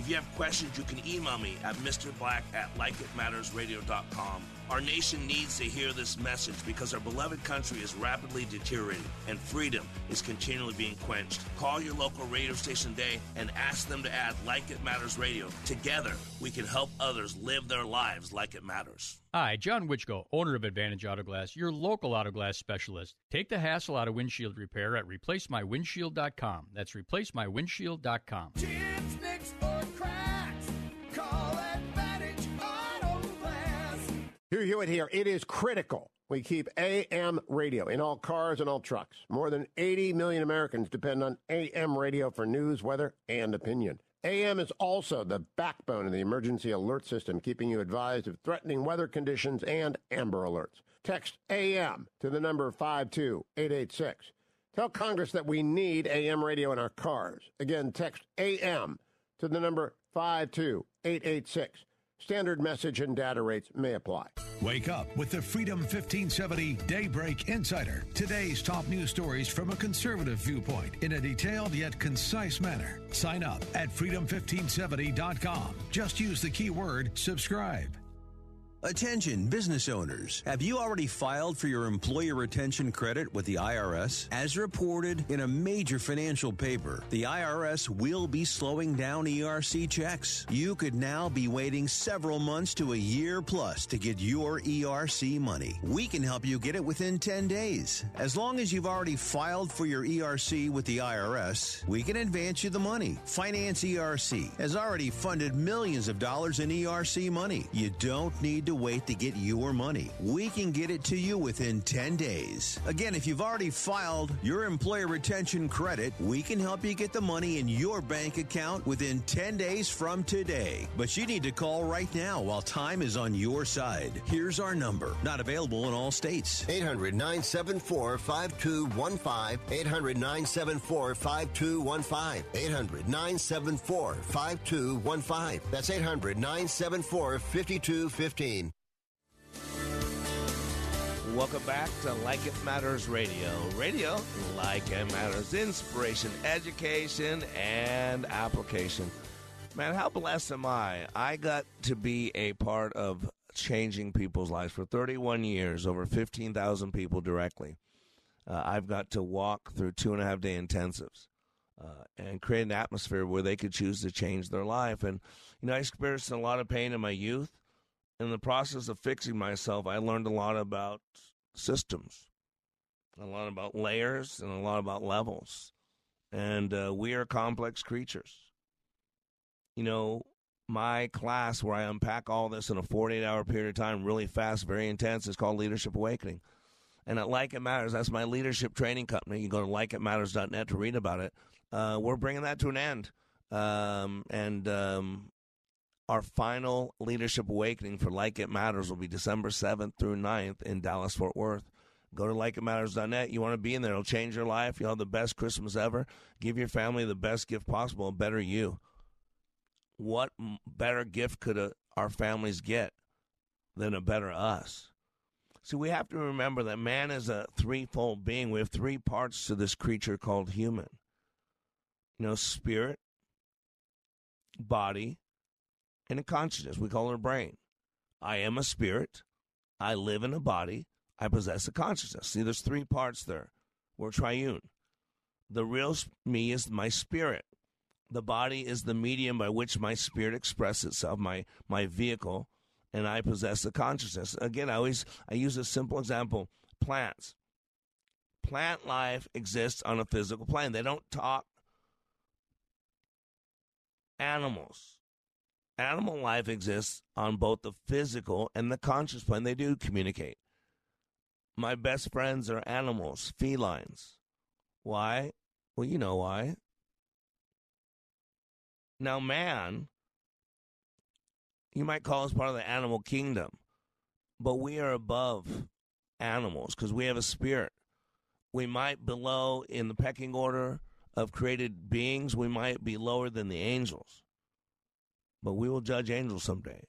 Speaker 1: If you have questions, you can email me at mrblack at likeitmattersradio.com. Our nation needs to hear this message because our beloved country is rapidly deteriorating and freedom is continually being quenched. Call your local radio station today and ask them to add Like It Matters Radio. Together, we can help others live their lives like it matters.
Speaker 17: Hi, John Wichko, owner of Advantage Auto Glass, your local auto glass specialist. Take the hassle out of windshield repair at replacemywindshield.com. That's replacemywindshield.com.
Speaker 18: Chips,
Speaker 19: Hugh Hewitt here. It is critical we keep AM radio in all cars and all trucks. More than 80 million Americans depend on AM radio for news, weather, and opinion. AM is also the backbone of the emergency alert system, keeping you advised of threatening weather conditions and Amber Alerts. Text AM to the number 52886. Tell Congress that we need AM radio in our cars. Again, text AM to the number 52886. Standard message and data rates may apply.
Speaker 20: Wake up with the Freedom 1570 Daybreak Insider. Today's top news stories from a conservative viewpoint in a detailed yet concise manner. Sign up at freedom1570.com. Just use the keyword subscribe.
Speaker 21: Attention, business owners. Have you already filed for your employer retention credit with the IRS? As reported in a major financial paper, the IRS will be slowing down ERC checks. You could now be waiting several months to a year plus to get your ERC money. We can help you get it within 10 days. As long as you've already filed for your ERC with the IRS, we can advance you the money. Finance ERC has already funded millions of dollars in ERC money. You don't need to wait to get your money. We can get it to you within 10 days. Again, if you've already filed your employer retention credit, we can help you get the money in your bank account within 10 days from today. But you need to call right now while time is on your side. Here's our number. Not available in all states.
Speaker 9: 800 974 5215. 800 974 5215. 800 974 5215. That's 800 974 5215.
Speaker 1: Welcome back to Like It Matters Radio. Radio, like it matters. Inspiration, education, and application. Man, how blessed am I? I got to be a part of changing people's lives for 31 years, over 15,000 people directly. Uh, I've got to walk through two and a half day intensives uh, and create an atmosphere where they could choose to change their life. And, you know, I experienced a lot of pain in my youth. In the process of fixing myself, I learned a lot about systems, a lot about layers, and a lot about levels. And uh, we are complex creatures. You know, my class where I unpack all this in a 48 hour period of time, really fast, very intense, is called Leadership Awakening. And at Like It Matters, that's my leadership training company. You can go to likeitmatters.net to read about it. Uh, we're bringing that to an end. Um, and um, our final leadership awakening for Like It Matters will be December 7th through 9th in Dallas, Fort Worth. Go to likeitmatters.net. You want to be in there. It'll change your life. You'll have the best Christmas ever. Give your family the best gift possible, a better you. What better gift could a, our families get than a better us? See, we have to remember that man is a threefold being. We have three parts to this creature called human. You know, spirit, body, and a consciousness. We call it a brain. I am a spirit. I live in a body. I possess a consciousness. See, there's three parts there. We're triune. The real me is my spirit. The body is the medium by which my spirit expresses itself, my, my vehicle, and I possess the consciousness. Again, I always I use a simple example: plants. Plant life exists on a physical plane. They don't talk. Animals. Animal life exists on both the physical and the conscious plane. They do communicate. My best friends are animals, felines. Why? Well, you know why. Now, man you might call us part of the animal kingdom, but we are above animals because we have a spirit. We might below in the pecking order of created beings, we might be lower than the angels, but we will judge angels someday.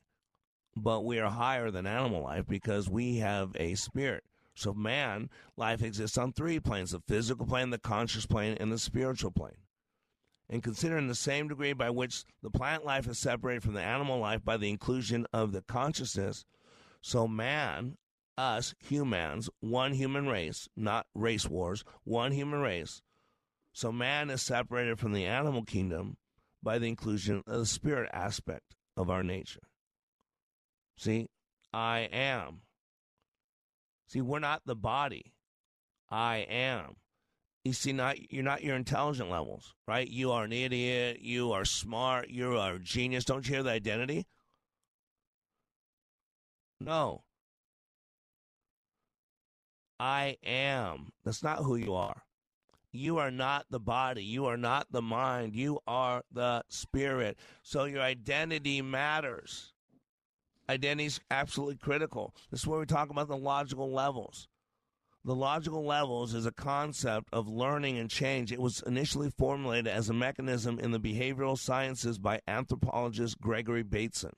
Speaker 1: But we are higher than animal life because we have a spirit. So, man, life exists on three planes the physical plane, the conscious plane, and the spiritual plane and considering the same degree by which the plant life is separated from the animal life by the inclusion of the consciousness, so man, us humans, one human race, not race wars, one human race, so man is separated from the animal kingdom by the inclusion of the spirit aspect of our nature. See, I am. See, we're not the body. I am. You see not you're not your intelligent levels right? You are an idiot. You are smart. You are a genius. Don't you hear the identity? No. I am. That's not who you are you are not the body you are not the mind you are the spirit so your identity matters identity is absolutely critical this is where we talk about the logical levels the logical levels is a concept of learning and change. It was initially formulated as a mechanism in the behavioral sciences by anthropologist Gregory Bateson.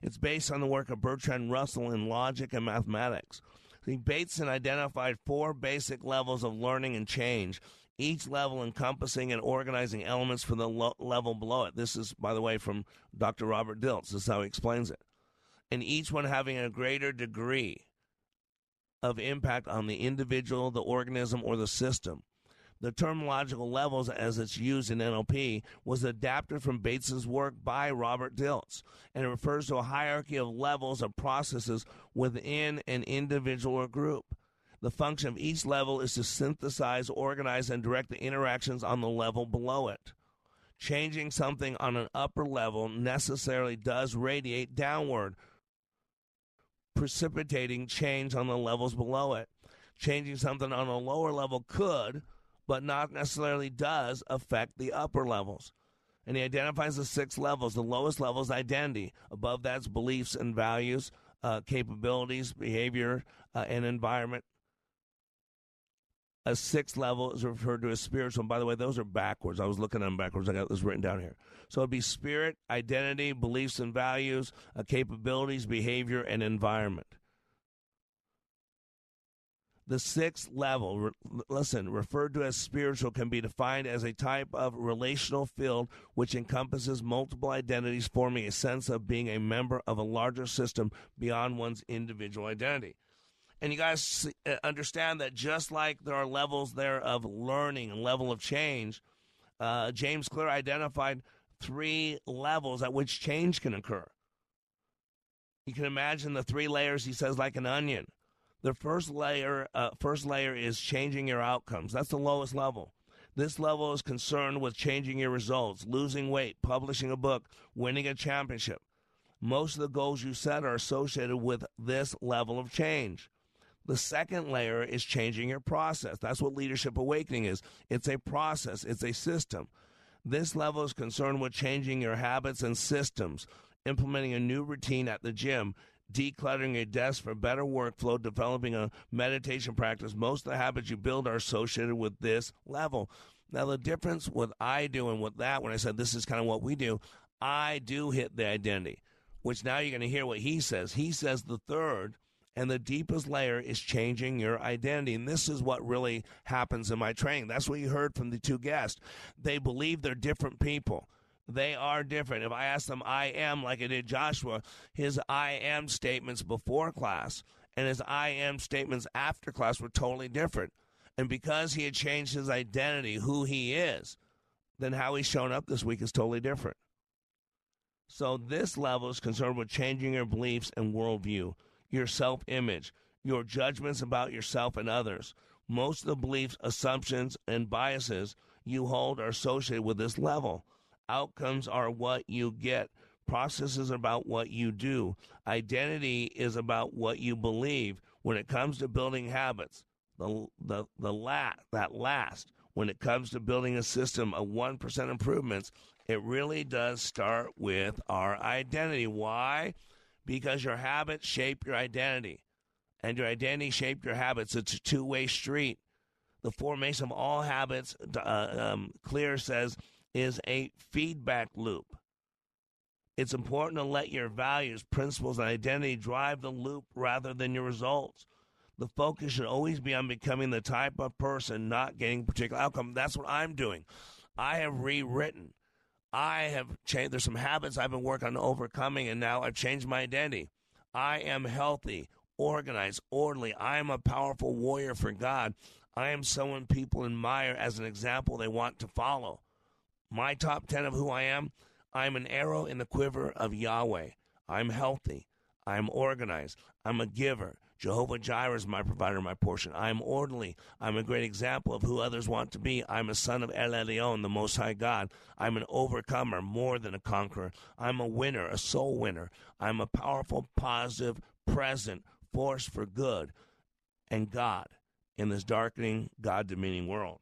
Speaker 1: It's based on the work of Bertrand Russell in logic and mathematics. Bateson identified four basic levels of learning and change, each level encompassing and organizing elements for the lo- level below it. This is, by the way, from Dr. Robert Dilts. This is how he explains it. And each one having a greater degree of impact on the individual, the organism, or the system. The terminological levels, as it's used in NLP, was adapted from Bateson's work by Robert Dilts, and it refers to a hierarchy of levels of processes within an individual or group. The function of each level is to synthesize, organize, and direct the interactions on the level below it. Changing something on an upper level necessarily does radiate downward, precipitating change on the levels below it. Changing something on a lower level could, but not necessarily does, affect the upper levels. And he identifies the six levels. The lowest level is identity. Above that's beliefs and values, uh, capabilities, behavior, uh, and environment. A sixth level is referred to as spiritual. And by the way, those are backwards. I was looking at them backwards. I got this written down here. So it'd be spirit, identity, beliefs and values, uh, capabilities, behavior, and environment. The sixth level, re- listen, referred to as spiritual, can be defined as a type of relational field which encompasses multiple identities, forming a sense of being a member of a larger system beyond one's individual identity. And you guys uh, understand that just like there are levels there of learning and level of change, uh, James Clear identified three levels at which change can occur. You can imagine the three layers, he says, like an onion. The first layer, uh, first layer is changing your outcomes. That's the lowest level. This level is concerned with changing your results, losing weight, publishing a book, winning a championship. Most of the goals you set are associated with this level of change. The second layer is changing your process. That's what leadership awakening is. It's a process, it's a system. This level is concerned with changing your habits and systems, implementing a new routine at the gym, decluttering your desk for better workflow, developing a meditation practice. Most of the habits you build are associated with this level. Now, the difference with I do and with that, when I said this is kind of what we do, I do hit the identity, which now you're going to hear what he says. He says the third And the deepest layer is changing your identity. And this is what really happens in my training. That's what you heard from the two guests. They believe they're different people. They are different. If I ask them, I am, like I did Joshua, his I am statements before class and his I am statements after class were totally different. And because he had changed his identity, who he is, then how he's shown up this week is totally different. So this level is concerned with changing your beliefs and worldview, your self image, your judgments about yourself and others. Most of the beliefs, assumptions, and biases you hold are associated with this level. Outcomes are what you get. Processes about what you do. Identity is about what you believe. When it comes to building habits, the the the la- that last when it comes to building a system of 1% improvements, it really does start with our identity. Why? Because your habits shape your identity, and your identity shaped your habits. It's a two way street. The formation of all habits, uh, um, Clear says, is a feedback loop. It's important to let your values, principles, and identity drive the loop rather than your results. The focus should always be on becoming the type of person, not getting a particular outcome. That's what I'm doing. I have rewritten. I have changed. There's some habits I've been working on overcoming, and now I've changed my identity. I am healthy, organized, orderly. I am a powerful warrior for God. I am someone people admire as an example they want to follow. My top 10 of who I am I'm an arrow in the quiver of Yahweh. I'm healthy. I'm organized. I'm a giver. Jehovah Jireh is my provider, my portion. I am orderly. I'm a great example of who others want to be. I'm a son of El Elyon, the Most High God. I'm an overcomer, more than a conqueror. I'm a winner, a soul winner. I'm a powerful, positive, present force for good and God in this darkening, God demeaning world.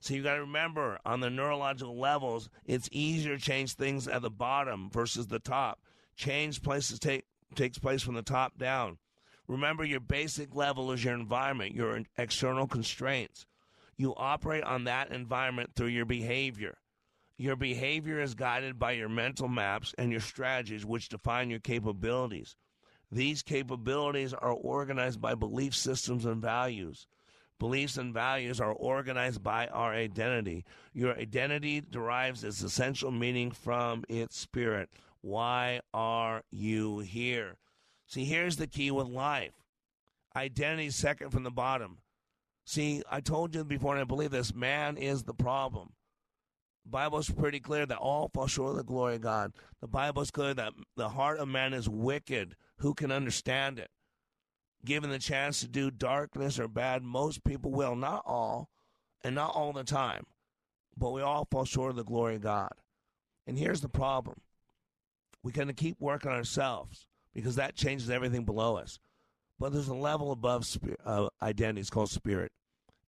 Speaker 1: So you got to remember on the neurological levels, it's easier to change things at the bottom versus the top. Change places take takes place from the top down. Remember, your basic level is your environment, your external constraints. You operate on that environment through your behavior. Your behavior is guided by your mental maps and your strategies, which define your capabilities. These capabilities are organized by belief systems and values. Beliefs and values are organized by our identity. Your identity derives its essential meaning from its spirit. Why are you here? See, here's the key with life identity second from the bottom. See, I told you before, and I believe this man is the problem. The Bible is pretty clear that all fall short of the glory of God. The Bible's clear that the heart of man is wicked. Who can understand it? Given the chance to do darkness or bad, most people will. Not all, and not all the time. But we all fall short of the glory of God. And here's the problem we got to keep working ourselves because that changes everything below us. But there's a level above spirit, uh, identity. It's called spirit.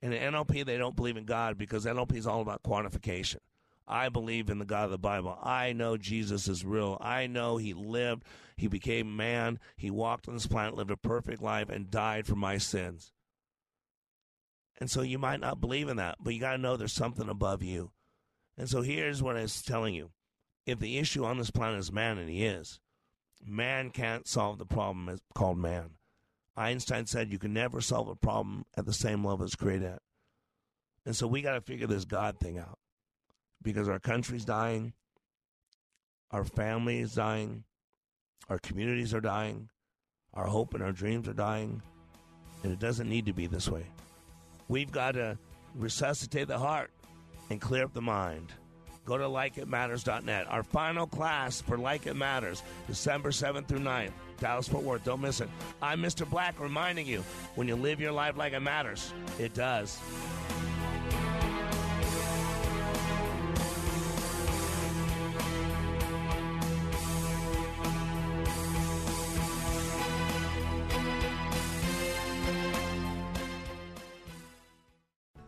Speaker 1: And in NLP, they don't believe in God because NLP is all about quantification. I believe in the God of the Bible. I know Jesus is real. I know he lived, he became man, he walked on this planet, lived a perfect life, and died for my sins. And so you might not believe in that, but you got to know there's something above you. And so here's what I was telling you. If the issue on this planet is man, and he is, man can't solve the problem called man. Einstein said you can never solve a problem at the same level as created at. And so we got to figure this God thing out because our country's dying, our family is dying, our communities are dying, our hope and our dreams are dying, and it doesn't need to be this way. We've got to resuscitate the heart and clear up the mind. Go to likeitmatters.net. Our final class for Like It Matters, December 7th through 9th, Dallas Fort Worth. Don't miss it. I'm Mr. Black reminding you when you live your life like it matters, it does.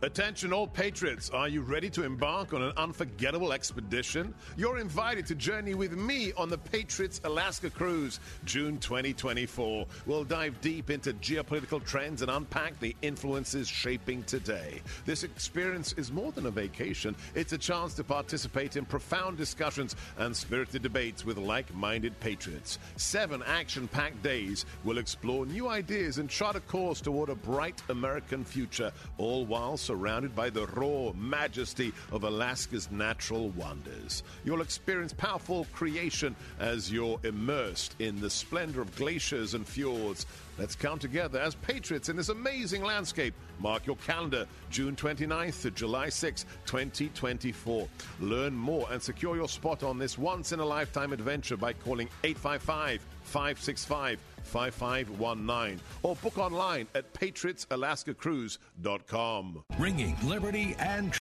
Speaker 22: Attention, all patriots. Are you ready to embark on an unforgettable expedition? You're invited to journey with me on the Patriots Alaska Cruise, June 2024. We'll dive deep into geopolitical trends and unpack the influences shaping today. This experience is more than a vacation, it's a chance to participate in profound discussions and spirited debates with like minded patriots. Seven action packed days will explore new ideas and chart a course toward a bright American future, all while surrounded by the raw majesty of Alaska's natural wonders. You'll experience powerful creation as you're immersed in the splendor of glaciers and fjords. Let's come together as patriots in this amazing landscape. Mark your calendar, June 29th to July 6, 2024. Learn more and secure your spot on this once in a lifetime adventure by calling 855 565 5519 or book online at patriotsalaskacruise.com.
Speaker 20: Ringing liberty and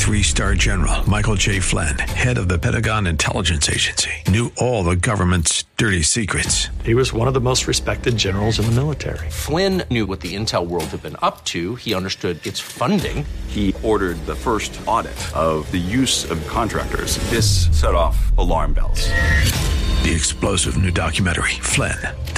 Speaker 20: Three star general Michael J. Flynn, head of the Pentagon Intelligence Agency, knew all the government's dirty secrets.
Speaker 23: He was one of the most respected generals in the military.
Speaker 24: Flynn knew what the intel world had been up to, he understood its funding.
Speaker 25: He ordered the first audit of the use of contractors. This set off alarm bells.
Speaker 20: The explosive new documentary, Flynn,